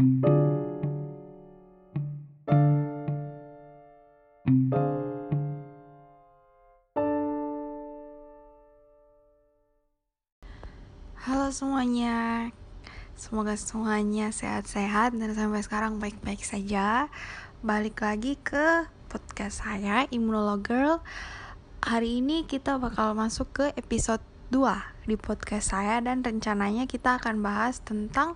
Halo semuanya, semoga semuanya sehat-sehat dan sampai sekarang baik-baik saja. Balik lagi ke podcast saya, Immunolog Girl. Hari ini kita bakal masuk ke episode 2 di podcast saya dan rencananya kita akan bahas tentang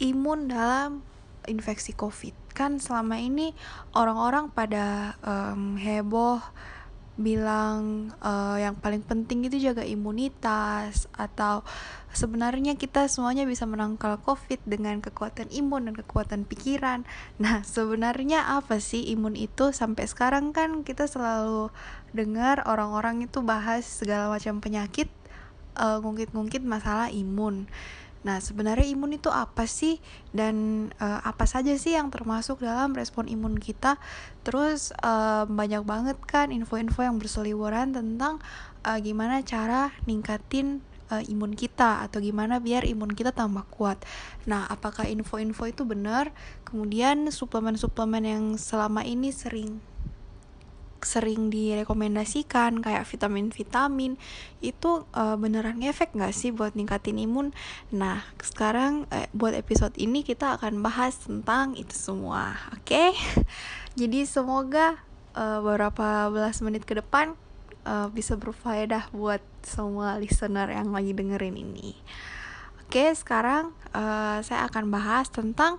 imun dalam infeksi COVID. Kan selama ini orang-orang pada um, heboh bilang uh, yang paling penting itu jaga imunitas atau sebenarnya kita semuanya bisa menangkal COVID dengan kekuatan imun dan kekuatan pikiran. Nah, sebenarnya apa sih imun itu? Sampai sekarang kan kita selalu dengar orang-orang itu bahas segala macam penyakit uh, ngungkit-ngungkit masalah imun. Nah, sebenarnya imun itu apa sih dan uh, apa saja sih yang termasuk dalam respon imun kita? Terus uh, banyak banget kan info-info yang berseliweran tentang uh, gimana cara ningkatin uh, imun kita atau gimana biar imun kita tambah kuat. Nah, apakah info-info itu benar? Kemudian suplemen-suplemen yang selama ini sering sering direkomendasikan kayak vitamin-vitamin itu uh, beneran efek nggak sih buat ningkatin imun? Nah sekarang eh, buat episode ini kita akan bahas tentang itu semua, oke? Okay? Jadi semoga uh, beberapa belas menit ke depan uh, bisa berfaedah buat semua listener yang lagi dengerin ini. Oke, okay, sekarang uh, saya akan bahas tentang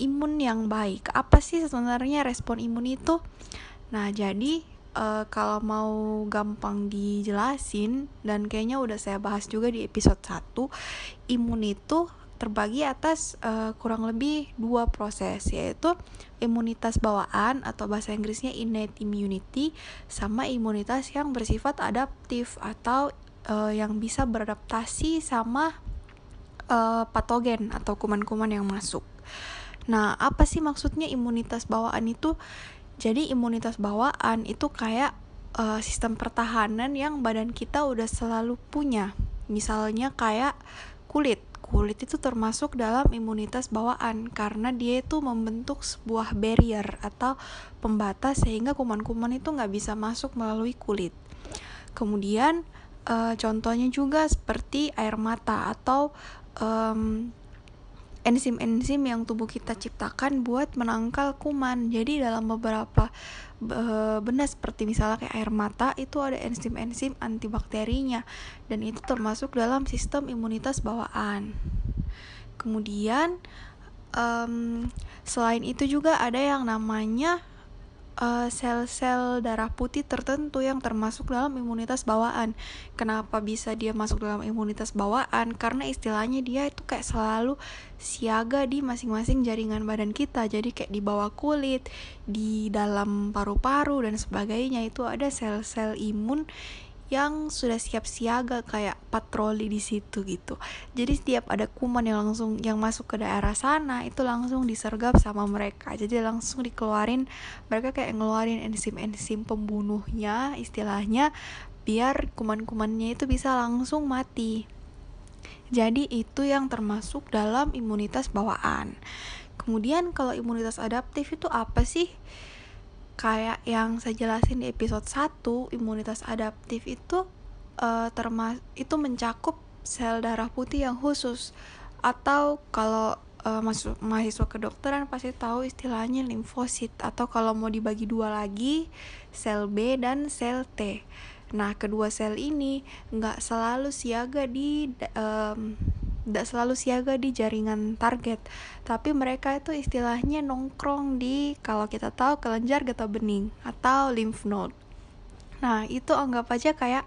imun yang baik. Apa sih sebenarnya respon imun itu? Nah, jadi uh, kalau mau gampang dijelasin dan kayaknya udah saya bahas juga di episode 1, imun itu terbagi atas uh, kurang lebih dua proses yaitu imunitas bawaan atau bahasa Inggrisnya innate immunity sama imunitas yang bersifat adaptif atau uh, yang bisa beradaptasi sama uh, patogen atau kuman-kuman yang masuk. Nah, apa sih maksudnya imunitas bawaan itu? Jadi imunitas bawaan itu kayak uh, sistem pertahanan yang badan kita udah selalu punya. Misalnya kayak kulit. Kulit itu termasuk dalam imunitas bawaan karena dia itu membentuk sebuah barrier atau pembatas sehingga kuman-kuman itu nggak bisa masuk melalui kulit. Kemudian uh, contohnya juga seperti air mata atau um, enzim-enzim yang tubuh kita ciptakan buat menangkal kuman. Jadi dalam beberapa benda seperti misalnya kayak air mata itu ada enzim-enzim antibakterinya dan itu termasuk dalam sistem imunitas bawaan. Kemudian um, selain itu juga ada yang namanya Eh, sel-sel uh, darah putih tertentu yang termasuk dalam imunitas bawaan. Kenapa bisa dia masuk dalam imunitas bawaan? Karena istilahnya dia itu kayak selalu siaga di masing-masing jaringan badan kita. Jadi kayak di bawah kulit, di dalam paru-paru dan sebagainya itu ada sel-sel imun yang sudah siap siaga kayak patroli di situ gitu. Jadi setiap ada kuman yang langsung yang masuk ke daerah sana itu langsung disergap sama mereka. Jadi langsung dikeluarin mereka kayak ngeluarin enzim-enzim pembunuhnya istilahnya biar kuman-kumannya itu bisa langsung mati. Jadi itu yang termasuk dalam imunitas bawaan. Kemudian kalau imunitas adaptif itu apa sih? Kayak yang saya jelasin di episode 1 imunitas adaptif itu uh, termas itu mencakup sel darah putih yang khusus atau kalau uh, masuk mahasiswa kedokteran pasti tahu istilahnya limfosit atau kalau mau dibagi dua lagi sel B dan sel T. Nah kedua sel ini nggak selalu siaga di um, tidak selalu siaga di jaringan target. Tapi mereka itu istilahnya nongkrong di kalau kita tahu kelenjar getah bening atau lymph node. Nah itu anggap aja kayak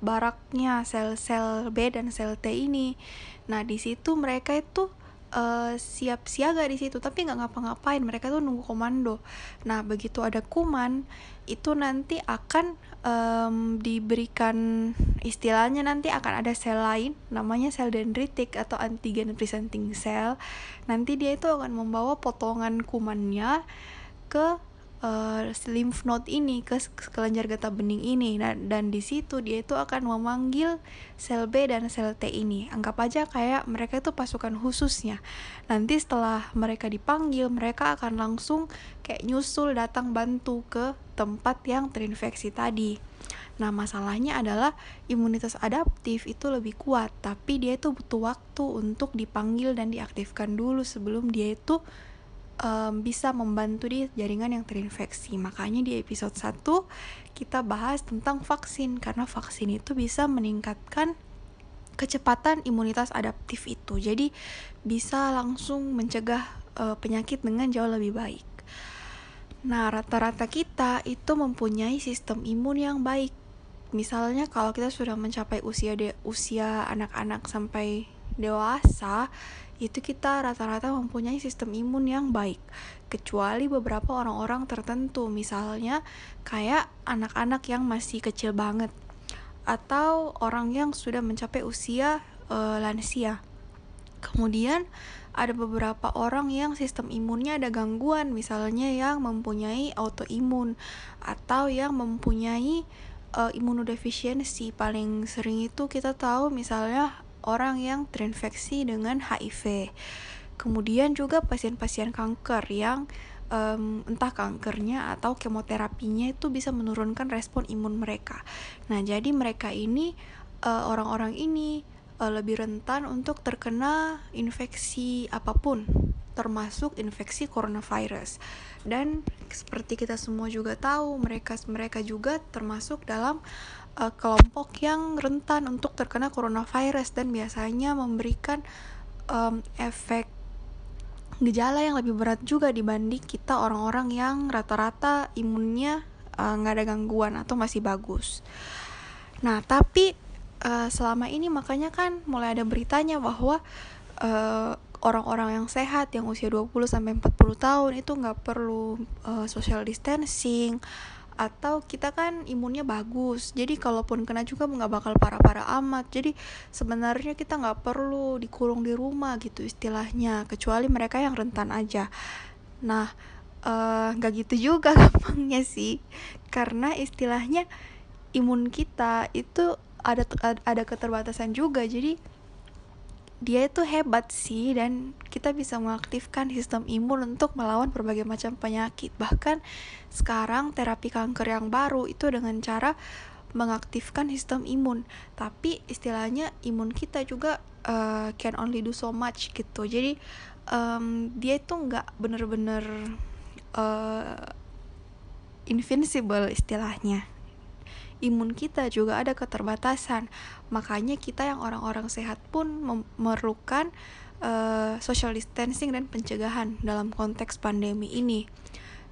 baraknya sel-sel B dan sel T ini. Nah di situ mereka itu uh, siap siaga di situ tapi nggak ngapa-ngapain. Mereka tuh nunggu komando. Nah begitu ada kuman itu nanti akan um, diberikan istilahnya nanti akan ada sel lain namanya sel dendritik atau antigen presenting cell. Nanti dia itu akan membawa potongan kumannya ke uh, lymph node ini ke kelenjar getah bening ini. Nah, dan di situ dia itu akan memanggil sel B dan sel T ini. Anggap aja kayak mereka itu pasukan khususnya. Nanti setelah mereka dipanggil mereka akan langsung kayak nyusul datang bantu ke tempat yang terinfeksi tadi. Nah, masalahnya adalah imunitas adaptif itu lebih kuat, tapi dia itu butuh waktu untuk dipanggil dan diaktifkan dulu sebelum dia itu um, bisa membantu di jaringan yang terinfeksi. Makanya di episode 1 kita bahas tentang vaksin karena vaksin itu bisa meningkatkan kecepatan imunitas adaptif itu. Jadi bisa langsung mencegah uh, penyakit dengan jauh lebih baik. Nah, rata-rata kita itu mempunyai sistem imun yang baik. Misalnya kalau kita sudah mencapai usia usia anak-anak sampai dewasa, itu kita rata-rata mempunyai sistem imun yang baik kecuali beberapa orang-orang tertentu. Misalnya kayak anak-anak yang masih kecil banget atau orang yang sudah mencapai usia uh, lansia. Kemudian ada beberapa orang yang sistem imunnya ada gangguan misalnya yang mempunyai autoimun atau yang mempunyai uh, imunodefisiensi paling sering itu kita tahu misalnya orang yang terinfeksi dengan HIV. Kemudian juga pasien-pasien kanker yang um, entah kankernya atau kemoterapinya itu bisa menurunkan respon imun mereka. Nah, jadi mereka ini uh, orang-orang ini uh, lebih rentan untuk terkena infeksi apa pun, termasuk infeksi coronavirus. Dan seperti kita semua juga tahu, mereka mereka juga termasuk dalam uh, kelompok yang rentan untuk terkena coronavirus dan biasanya memberikan um, efek gejala yang lebih berat juga dibanding kita orang-orang yang rata-rata imunnya uh, nggak uh, ada gangguan atau masih bagus. Nah, tapi uh, selama ini makanya kan mulai ada beritanya bahwa uh, orang-orang yang sehat yang usia 20 sampai 40 tahun itu nggak perlu uh, social distancing atau kita kan imunnya bagus. Jadi kalaupun kena juga nggak bakal parah-parah amat. Jadi sebenarnya kita nggak perlu dikurung di rumah gitu istilahnya kecuali mereka yang rentan aja. Nah eh, nggak uh, gitu juga gampangnya sih karena istilahnya imun kita itu ada ada keterbatasan juga. Jadi dia itu hebat sih dan kita bisa mengaktifkan sistem imun untuk melawan berbagai macam penyakit. Bahkan sekarang terapi kanker yang baru itu dengan cara mengaktifkan sistem imun. Tapi istilahnya imun kita juga uh, can only do so much gitu. Jadi um, dia itu nggak bener-bener uh, invincible istilahnya imun kita juga ada keterbatasan. Makanya kita yang orang-orang sehat pun memerlukan uh, social distancing dan pencegahan dalam konteks pandemi ini.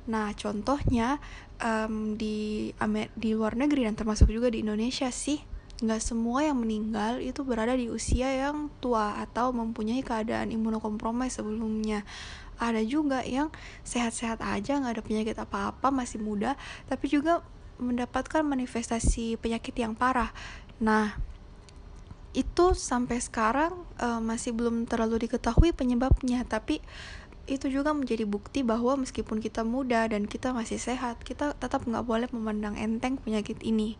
Nah, contohnya um, di Amer di luar negeri dan termasuk juga di Indonesia sih, nggak semua yang meninggal itu berada di usia yang tua atau mempunyai keadaan imunokompromis sebelumnya. Ada juga yang sehat-sehat aja, nggak ada penyakit apa-apa, masih muda, tapi juga mendapatkan manifestasi penyakit yang parah. Nah, itu sampai sekarang uh, masih belum terlalu diketahui penyebabnya, tapi itu juga menjadi bukti bahwa meskipun kita muda dan kita masih sehat, kita tetap nggak boleh memandang enteng penyakit ini.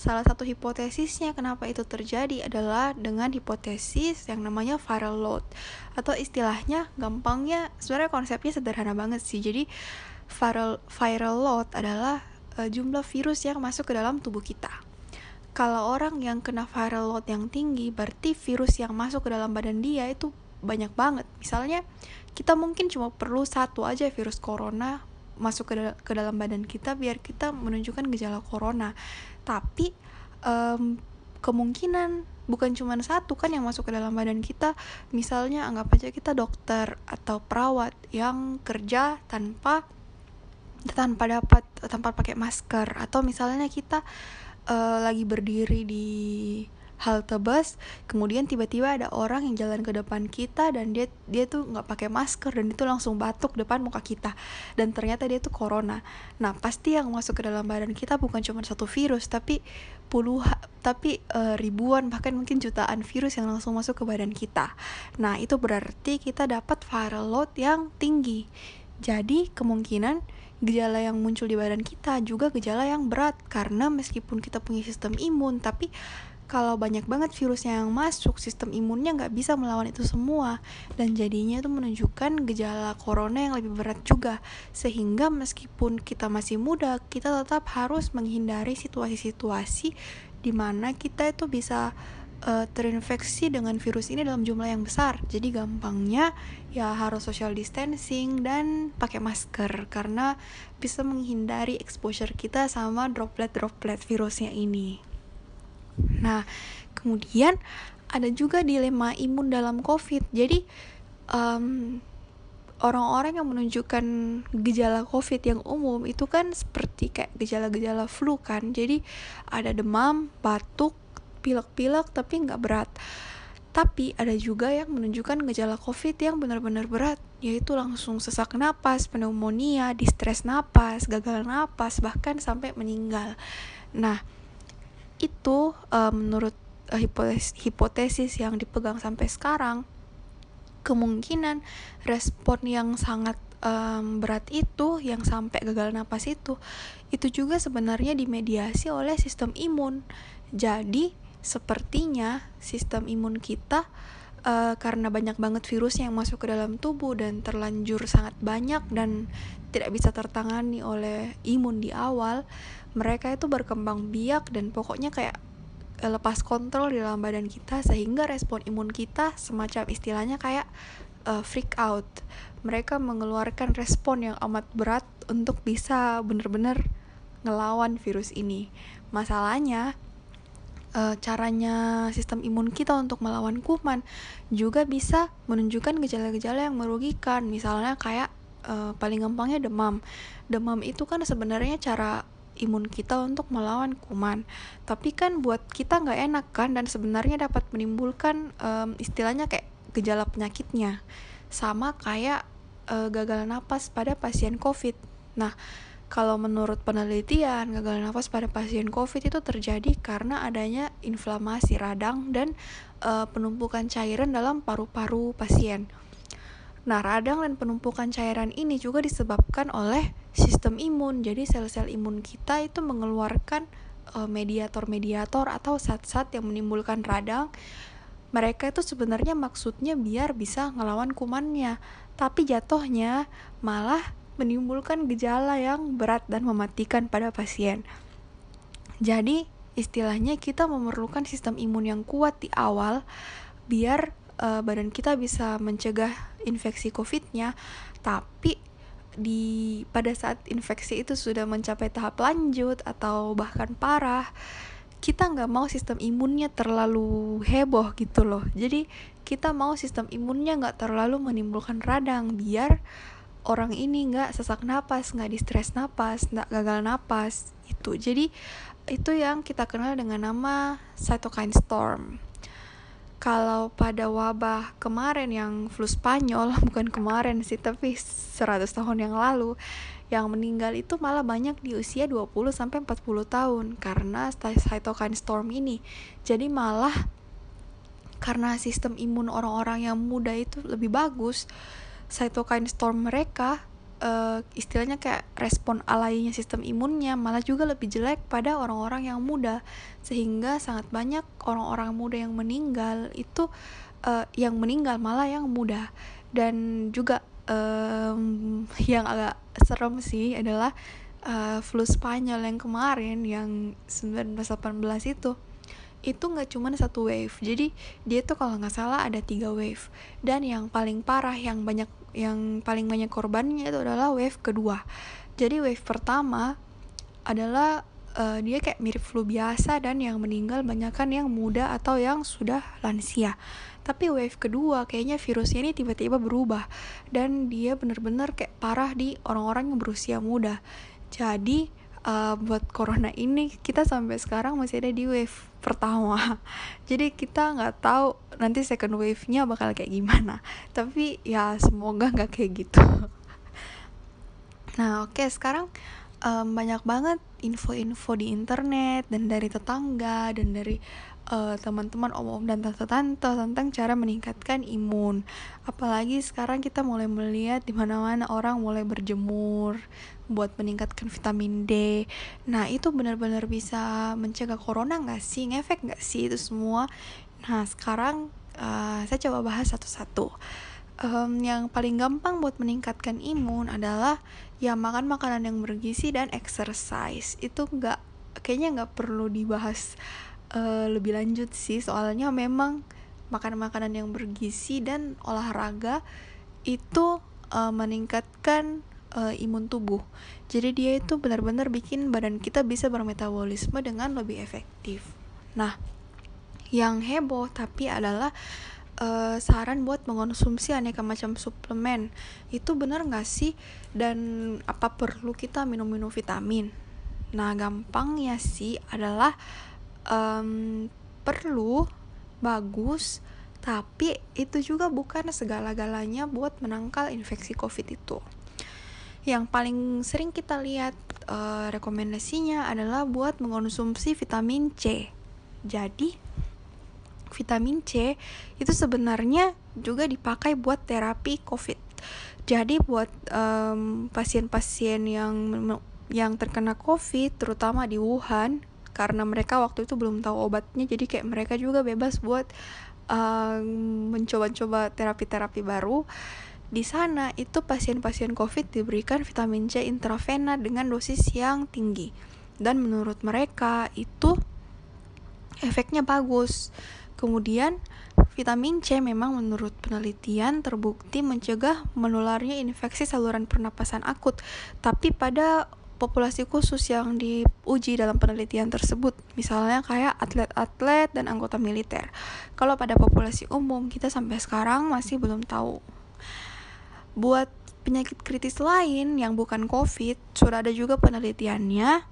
Salah satu hipotesisnya kenapa itu terjadi adalah dengan hipotesis yang namanya viral load atau istilahnya gampangnya sebenarnya konsepnya sederhana banget sih. Jadi viral viral load adalah uh, jumlah virus yang masuk ke dalam tubuh kita. Kalau orang yang kena viral load yang tinggi, berarti virus yang masuk ke dalam badan dia itu banyak banget. Misalnya, kita mungkin cuma perlu satu aja virus corona masuk ke, dal ke dalam badan kita biar kita menunjukkan gejala corona. Tapi um, kemungkinan bukan cuma satu kan yang masuk ke dalam badan kita. Misalnya anggap aja kita dokter atau perawat yang kerja tanpa tanpa dapat tanpa pakai masker. Atau misalnya kita uh, lagi berdiri di halte bus kemudian tiba-tiba ada orang yang jalan ke depan kita dan dia dia tuh nggak pakai masker dan itu langsung batuk depan muka kita. Dan ternyata dia tuh corona. Nah pasti yang masuk ke dalam badan kita bukan cuma satu virus tapi puluhan tapi uh, ribuan bahkan mungkin jutaan virus yang langsung masuk ke badan kita. Nah itu berarti kita dapat viral load yang tinggi. Jadi kemungkinan gejala yang muncul di badan kita juga gejala yang berat. Karena meskipun kita punya sistem imun tapi kalau banyak banget virusnya yang masuk, sistem imunnya nggak bisa melawan itu semua. Dan jadinya itu menunjukkan gejala corona yang lebih berat juga. Sehingga meskipun kita masih muda, kita tetap harus menghindari situasi-situasi di mana kita itu bisa uh, terinfeksi dengan virus ini dalam jumlah yang besar. Jadi gampangnya ya harus social distancing dan pakai masker karena bisa menghindari exposure kita sama droplet-droplet virusnya ini. Nah, kemudian ada juga dilema imun dalam COVID. Jadi, um, orang-orang yang menunjukkan gejala COVID yang umum itu kan seperti kayak gejala-gejala flu kan. Jadi, ada demam, batuk, pilek-pilek tapi nggak berat. Tapi ada juga yang menunjukkan gejala COVID yang benar-benar berat, yaitu langsung sesak napas, pneumonia, distres napas, gagal napas, bahkan sampai meninggal. Nah, itu uh, menurut uh, hipotesis, hipotesis yang dipegang sampai sekarang kemungkinan respon yang sangat um, berat itu yang sampai gagal napas itu itu juga sebenarnya dimediasi oleh sistem imun jadi sepertinya sistem imun kita uh, karena banyak banget virus yang masuk ke dalam tubuh dan terlanjur sangat banyak dan tidak bisa tertangani oleh imun di awal mereka itu berkembang biak dan pokoknya kayak eh, lepas kontrol di dalam badan kita sehingga respon imun kita semacam istilahnya kayak uh, freak out. Mereka mengeluarkan respon yang amat berat untuk bisa benar-benar ngelawan virus ini. Masalahnya uh, caranya sistem imun kita untuk melawan kuman juga bisa menunjukkan gejala-gejala yang merugikan. Misalnya kayak uh, paling gampangnya demam. Demam itu kan sebenarnya cara imun kita untuk melawan kuman. Tapi kan buat kita nggak enak kan dan sebenarnya dapat menimbulkan um, istilahnya kayak gejala penyakitnya. Sama kayak uh, gagal napas pada pasien COVID. Nah, kalau menurut penelitian, gagal nafas pada pasien COVID itu terjadi karena adanya inflamasi radang dan uh, penumpukan cairan dalam paru-paru pasien. Nah, radang dan penumpukan cairan ini juga disebabkan oleh sistem imun. Jadi sel-sel imun kita itu mengeluarkan eh, mediator-mediator atau zat-zat yang menimbulkan radang. Mereka itu sebenarnya maksudnya biar bisa ngelawan kumannya, tapi jatuhnya malah menimbulkan gejala yang berat dan mematikan pada pasien. Jadi, istilahnya kita memerlukan sistem imun yang kuat di awal biar uh, badan kita bisa mencegah infeksi COVID-nya, tapi di pada saat infeksi itu sudah mencapai tahap lanjut atau bahkan parah, kita nggak mau sistem imunnya terlalu heboh gitu loh. Jadi kita mau sistem imunnya nggak terlalu menimbulkan radang biar orang ini nggak sesak napas, nggak distres napas, nggak gagal napas itu. Jadi itu yang kita kenal dengan nama cytokine storm kalau pada wabah kemarin yang flu Spanyol bukan kemarin sih tapi 100 tahun yang lalu yang meninggal itu malah banyak di usia 20 sampai 40 tahun karena cytokine storm ini. Jadi malah karena sistem imun orang-orang yang muda itu lebih bagus, cytokine storm mereka uh, istilahnya kayak respon alainya sistem imunnya malah juga lebih jelek pada orang-orang yang muda. Sehingga sangat banyak orang-orang muda yang meninggal itu uh, yang meninggal malah yang muda. Dan juga um, yang agak serem sih adalah uh, flu Spanyol yang kemarin yang 1918 itu itu nggak cuma satu wave. Jadi dia tuh kalau nggak salah ada tiga wave. Dan yang paling parah yang banyak yang paling banyak korbannya itu adalah wave kedua. Jadi wave pertama adalah uh, dia kayak mirip flu biasa dan yang meninggal banyak kan yang muda atau yang sudah lansia. Tapi wave kedua kayaknya virusnya ini tiba-tiba berubah. Dan dia bener-bener kayak parah di orang-orang yang berusia muda. Jadi uh, buat corona ini kita sampai sekarang masih ada di wave pertama. Jadi kita nggak tahu nanti second wave-nya bakal kayak gimana. Tapi ya semoga nggak kayak gitu. Nah oke okay, sekarang um, banyak banget info-info di internet dan dari tetangga dan dari uh, teman-teman om-om dan tante-tante tentang cara meningkatkan imun. Apalagi sekarang kita mulai melihat di mana-mana orang mulai berjemur buat meningkatkan vitamin D. Nah itu benar-benar bisa mencegah corona nggak sih? Ngefek nggak sih itu semua? Nah sekarang uh, saya coba bahas satu-satu. Um, yang paling gampang buat meningkatkan imun adalah ya makan makanan yang bergizi dan exercise. Itu nggak kayaknya nggak perlu dibahas uh, lebih lanjut sih soalnya memang makanan-makanan yang bergizi dan olahraga itu uh, meningkatkan uh, imun tubuh. Jadi dia itu benar-benar bikin badan kita bisa bermetabolisme dengan lebih efektif. Nah, yang heboh tapi adalah uh, saran buat mengonsumsi aneka macam suplemen. Itu benar nggak sih? Dan apa perlu kita minum-minum vitamin? Nah, gampangnya sih adalah um, perlu bagus tapi itu juga bukan segala-galanya buat menangkal infeksi covid itu. Yang paling sering kita lihat uh, rekomendasinya adalah buat mengonsumsi vitamin C. Jadi vitamin C itu sebenarnya juga dipakai buat terapi covid. Jadi buat pasien-pasien um, yang yang terkena covid terutama di Wuhan karena mereka waktu itu belum tahu obatnya jadi kayak mereka juga bebas buat uh, mencoba-coba terapi-terapi baru. Di sana itu pasien-pasien COVID diberikan vitamin C intravena dengan dosis yang tinggi. Dan menurut mereka itu efeknya bagus. Kemudian vitamin C memang menurut penelitian terbukti mencegah menularnya infeksi saluran pernapasan akut, tapi pada populasi khusus yang diuji dalam penelitian tersebut, misalnya kayak atlet-atlet dan anggota militer. Kalau pada populasi umum, kita sampai sekarang masih belum tahu. Buat penyakit kritis lain yang bukan COVID, sudah ada juga penelitiannya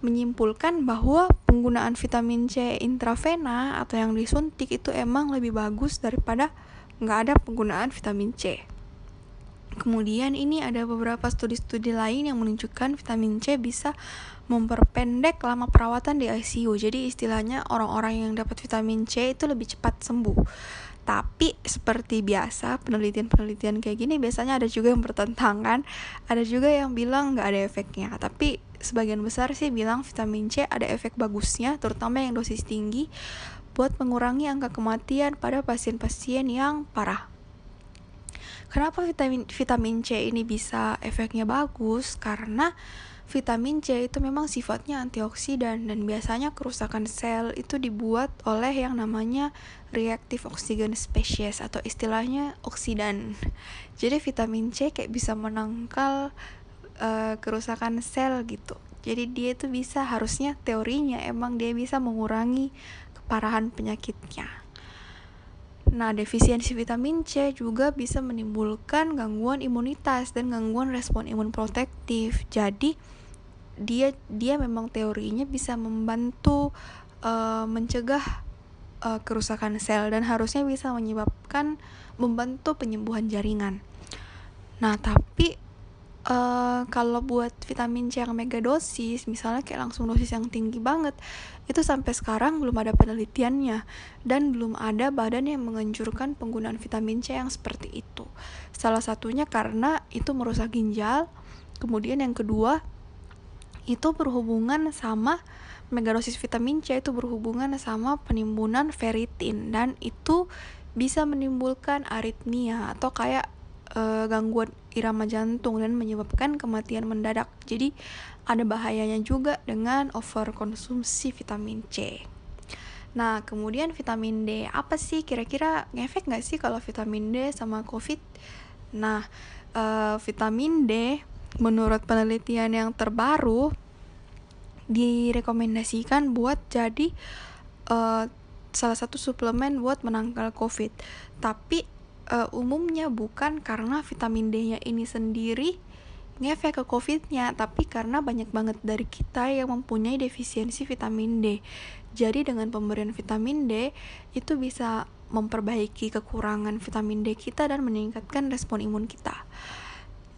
menyimpulkan bahwa penggunaan vitamin C intravena atau yang disuntik itu emang lebih bagus daripada nggak ada penggunaan vitamin C. Kemudian ini ada beberapa studi-studi lain yang menunjukkan vitamin C bisa memperpendek lama perawatan di ICU. Jadi istilahnya orang-orang yang dapat vitamin C itu lebih cepat sembuh. Tapi seperti biasa penelitian-penelitian kayak gini biasanya ada juga yang bertentangan, ada juga yang bilang nggak ada efeknya. Tapi sebagian besar sih bilang vitamin C ada efek bagusnya, terutama yang dosis tinggi buat mengurangi angka kematian pada pasien-pasien yang parah. Kenapa vitamin vitamin C ini bisa efeknya bagus? Karena vitamin C itu memang sifatnya antioksidan dan biasanya kerusakan sel itu dibuat oleh yang namanya reactive oxygen species atau istilahnya oksidan. Jadi vitamin C kayak bisa menangkal uh, kerusakan sel gitu. Jadi dia itu bisa harusnya teorinya emang dia bisa mengurangi keparahan penyakitnya. Nah, defisiensi vitamin C juga bisa menimbulkan gangguan imunitas dan gangguan respon imun protektif. Jadi, dia dia memang teorinya bisa membantu uh, mencegah uh, kerusakan sel dan harusnya bisa menyebabkan membantu penyembuhan jaringan. Nah, tapi uh, kalau buat vitamin C yang mega dosis misalnya kayak langsung dosis yang tinggi banget itu sampai sekarang belum ada penelitiannya dan belum ada badan yang menganjurkan penggunaan vitamin C yang seperti itu. Salah satunya karena itu merusak ginjal kemudian yang kedua itu berhubungan sama megadosis vitamin C itu berhubungan sama penimbunan ferritin dan itu bisa menimbulkan aritmia atau kayak uh, gangguan irama jantung dan menyebabkan kematian mendadak. Jadi ada bahayanya juga dengan overkonsumsi vitamin C. Nah, kemudian vitamin D, apa sih kira-kira ngefek nggak sih kalau vitamin D sama COVID? Nah, uh, vitamin D menurut penelitian yang terbaru direkomendasikan buat jadi uh, salah satu suplemen buat menangkal COVID. Tapi uh, umumnya bukan karena vitamin D-nya ini sendiri ngefek ke COVID-nya, tapi karena banyak banget dari kita yang mempunyai defisiensi vitamin D. Jadi dengan pemberian vitamin D itu bisa memperbaiki kekurangan vitamin D kita dan meningkatkan respon imun kita.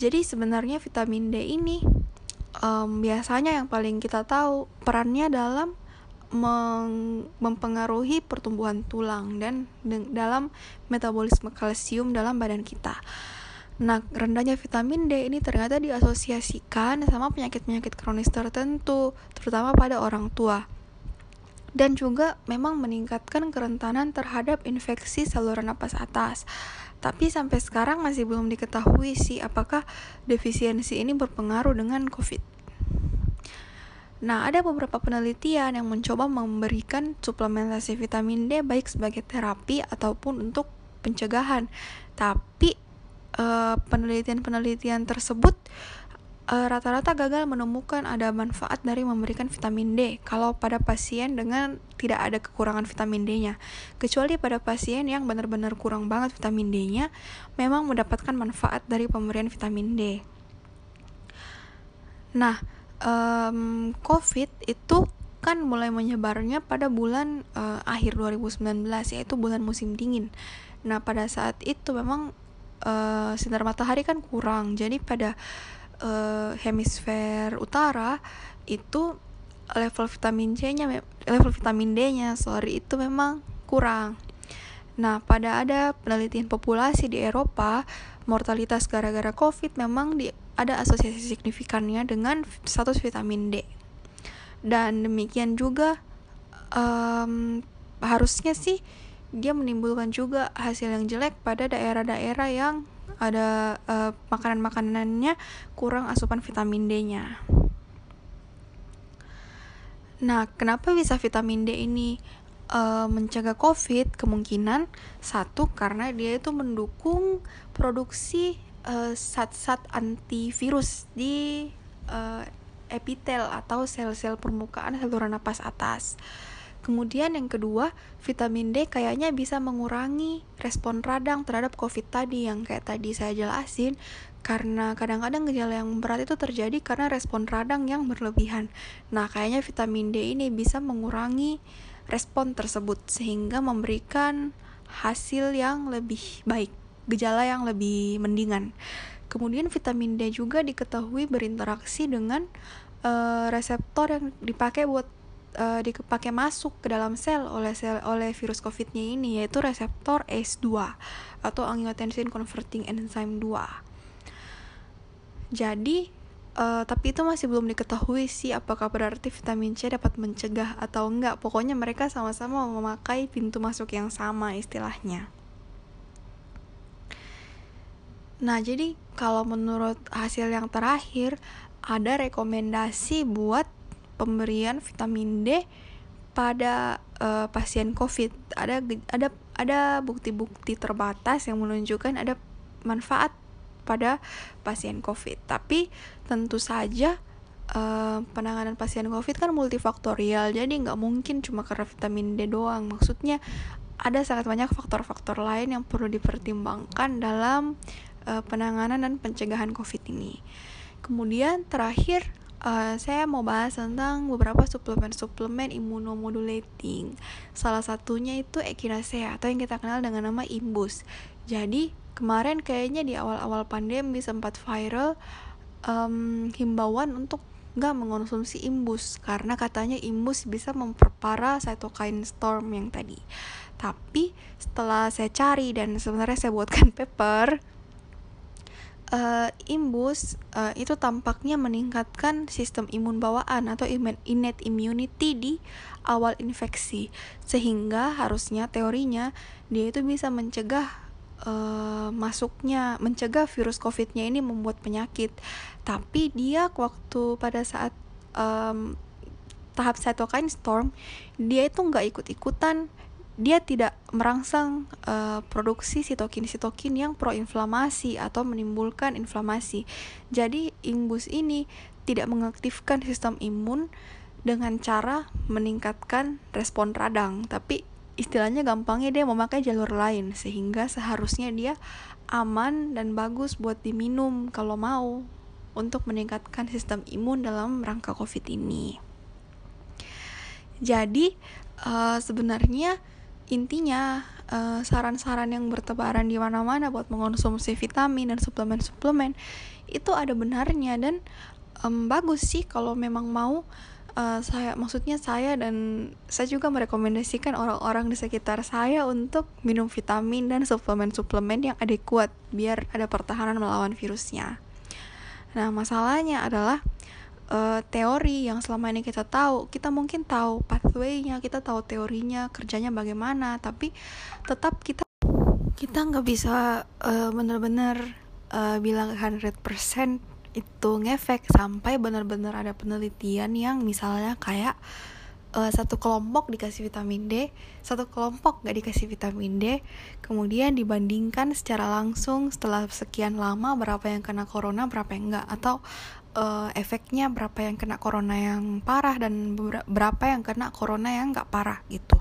Jadi sebenarnya vitamin D ini um, biasanya yang paling kita tahu perannya dalam mempengaruhi pertumbuhan tulang dan dalam metabolisme kalsium dalam badan kita. Nah, rendahnya vitamin D ini ternyata diasosiasikan sama penyakit-penyakit kronis tertentu, terutama pada orang tua. Dan juga memang meningkatkan kerentanan terhadap infeksi saluran napas atas. Tapi sampai sekarang masih belum diketahui sih apakah defisiensi ini berpengaruh dengan COVID. Nah, ada beberapa penelitian yang mencoba memberikan suplementasi vitamin D baik sebagai terapi ataupun untuk pencegahan. Tapi eh, penelitian-penelitian tersebut rata rata-rata gagal menemukan ada manfaat dari memberikan vitamin D kalau pada pasien dengan tidak ada kekurangan vitamin D-nya. Kecuali pada pasien yang benar-benar kurang banget vitamin D-nya, memang mendapatkan manfaat dari pemberian vitamin D. Nah, um, COVID itu kan mulai menyebarnya pada bulan uh, akhir 2019 yaitu bulan musim dingin. Nah pada saat itu memang uh, sinar matahari kan kurang, jadi pada uh, hemisfer utara itu level vitamin C-nya level vitamin D-nya sorry itu memang kurang. Nah pada ada penelitian populasi di Eropa mortalitas gara-gara COVID memang di, ada asosiasi signifikannya dengan status vitamin D. Dan demikian juga um, harusnya sih dia menimbulkan juga hasil yang jelek pada daerah-daerah yang ada uh, makanan-makanannya kurang asupan vitamin D-nya. Nah, kenapa bisa vitamin D ini uh, mencegah COVID kemungkinan satu karena dia itu mendukung produksi uh, zat-zat antivirus di uh, epitel atau sel-sel permukaan saluran napas atas. Kemudian yang kedua, vitamin D kayaknya bisa mengurangi respon radang terhadap COVID tadi yang kayak tadi saya jelasin karena kadang-kadang gejala yang berat itu terjadi karena respon radang yang berlebihan. Nah, kayaknya vitamin D ini bisa mengurangi respon tersebut sehingga memberikan hasil yang lebih baik, gejala yang lebih mendingan. Kemudian vitamin D juga diketahui berinteraksi dengan uh, reseptor yang dipakai buat uh, dipakai masuk ke dalam sel oleh sel oleh virus COVID-nya ini yaitu reseptor ACE2 atau angiotensin converting enzyme 2. Jadi Uh, tapi itu masih belum diketahui sih apakah berarti vitamin C dapat mencegah atau enggak. Pokoknya mereka sama-sama memakai pintu masuk yang sama istilahnya. Nah, jadi kalau menurut hasil yang terakhir ada rekomendasi buat pemberian vitamin D pada uh, pasien COVID. Ada ada ada bukti-bukti terbatas yang menunjukkan ada manfaat pada pasien COVID. Tapi tentu saja uh, penanganan pasien COVID kan multifaktorial, jadi nggak mungkin cuma karena vitamin D doang. Maksudnya ada sangat banyak faktor-faktor lain yang perlu dipertimbangkan dalam uh, penanganan dan pencegahan COVID ini. Kemudian terakhir uh, saya mau bahas tentang beberapa suplemen-suplemen immunomodulating. Salah satunya itu echinacea atau yang kita kenal dengan nama imbus. Jadi kemarin kayaknya di awal-awal pandemi sempat viral um, himbauan untuk nggak mengonsumsi imbus karena katanya imbus bisa memperparah cytokine storm yang tadi. Tapi setelah saya cari dan sebenarnya saya buatkan paper, uh, imbus uh, itu tampaknya meningkatkan sistem imun bawaan atau innate immunity di awal infeksi. Sehingga harusnya teorinya dia itu bisa mencegah uh, masuknya mencegah virus COVID-nya ini membuat penyakit, tapi dia waktu pada saat um, tahap cytokine storm dia itu nggak ikut-ikutan dia tidak merangsang uh, produksi sitokin-sitokin yang proinflamasi atau menimbulkan inflamasi. Jadi imbus ini tidak mengaktifkan sistem imun dengan cara meningkatkan respon radang, tapi istilahnya gampangnya dia memakai jalur lain sehingga seharusnya dia aman dan bagus buat diminum kalau mau untuk meningkatkan sistem imun dalam rangka COVID ini. Jadi uh, sebenarnya intinya eh, saran-saran yang bertebaran di mana-mana buat mengonsumsi vitamin dan suplemen-suplemen itu ada benarnya dan um, bagus sih kalau memang mau uh, saya maksudnya saya dan saya juga merekomendasikan orang-orang di sekitar saya untuk minum vitamin dan suplemen-suplemen yang adekuat biar ada pertahanan melawan virusnya. Nah, masalahnya adalah uh, teori yang selama ini kita tahu, kita mungkin tahu pathway-nya, kita tahu teorinya, kerjanya bagaimana, tapi tetap kita kita nggak bisa uh, benar-benar uh, bilang 100% itu ngefek sampai benar-benar ada penelitian yang misalnya kayak uh, satu kelompok dikasih vitamin D, satu kelompok nggak dikasih vitamin D, kemudian dibandingkan secara langsung setelah sekian lama berapa yang kena corona, berapa yang enggak, atau uh, efeknya berapa yang kena corona yang parah dan berapa yang kena corona yang nggak parah gitu.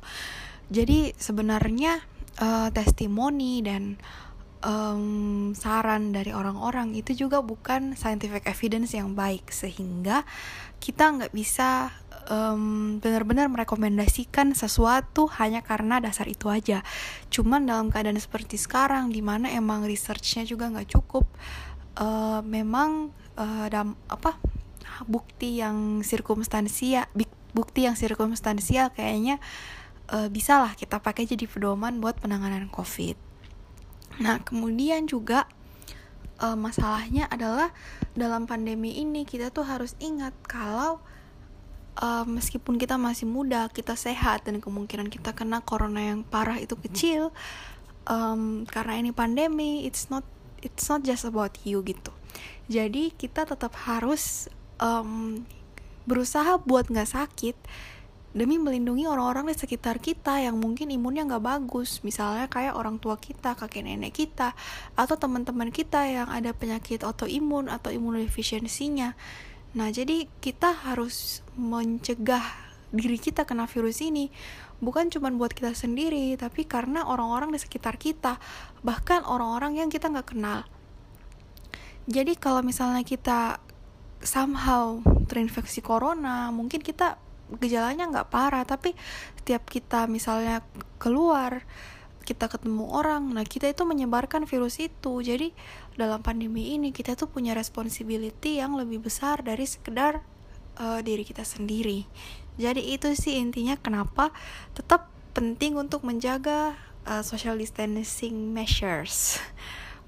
Jadi sebenarnya uh, testimoni dan um, saran dari orang-orang itu juga bukan scientific evidence yang baik sehingga kita nggak bisa um, benar-benar merekomendasikan sesuatu hanya karena dasar itu aja. Cuman dalam keadaan seperti sekarang, di mana emang researchnya juga nggak cukup, uh, memang uh, dam, apa bukti yang sirkumstansia, bukti yang sirkumstansial kayaknya uh, bisa lah kita pakai jadi pedoman buat penanganan COVID. Nah, kemudian juga uh, masalahnya adalah dalam pandemi ini kita tuh harus ingat kalau uh, meskipun kita masih muda, kita sehat dan kemungkinan kita kena corona yang parah itu kecil. Um, karena ini pandemi, it's not it's not just about you gitu. Jadi kita tetap harus um, berusaha buat nggak sakit demi melindungi orang-orang di sekitar kita yang mungkin imunnya nggak bagus. Misalnya kayak orang tua kita kakek nenek kita atau teman-teman kita yang ada penyakit autoimun atau imunodefisiensinya nah jadi kita harus mencegah diri kita kena virus ini. Bukan cuma buat kita sendiri tapi karena orang-orang di sekitar kita. Bahkan orang-orang yang kita nggak kenal jadi kalau misalnya kita somehow terinfeksi corona mungkin kita gejalanya nggak parah tapi setiap kita misalnya keluar kita ketemu orang nah kita itu menyebarkan virus itu. Jadi dalam pandemi ini kita tuh punya responsibility yang lebih besar dari sekedar uh, diri kita sendiri. Jadi itu sih intinya kenapa tetap penting untuk menjaga uh, social distancing measures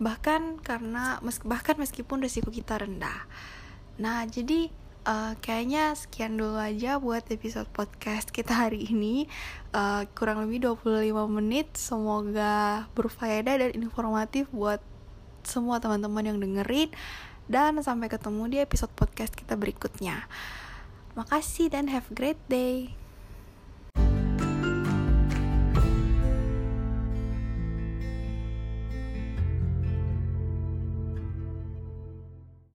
bahkan karena bahkan meskipun risiko kita rendah. Nah jadi uh, kayaknya sekian dulu aja buat episode podcast kita hari ini. Uh, kurang lebih 25 menit. Semoga berfaedah dan informatif buat semua teman-teman yang dengerin. Dan sampai ketemu di episode podcast kita berikutnya. Makasih dan have a great day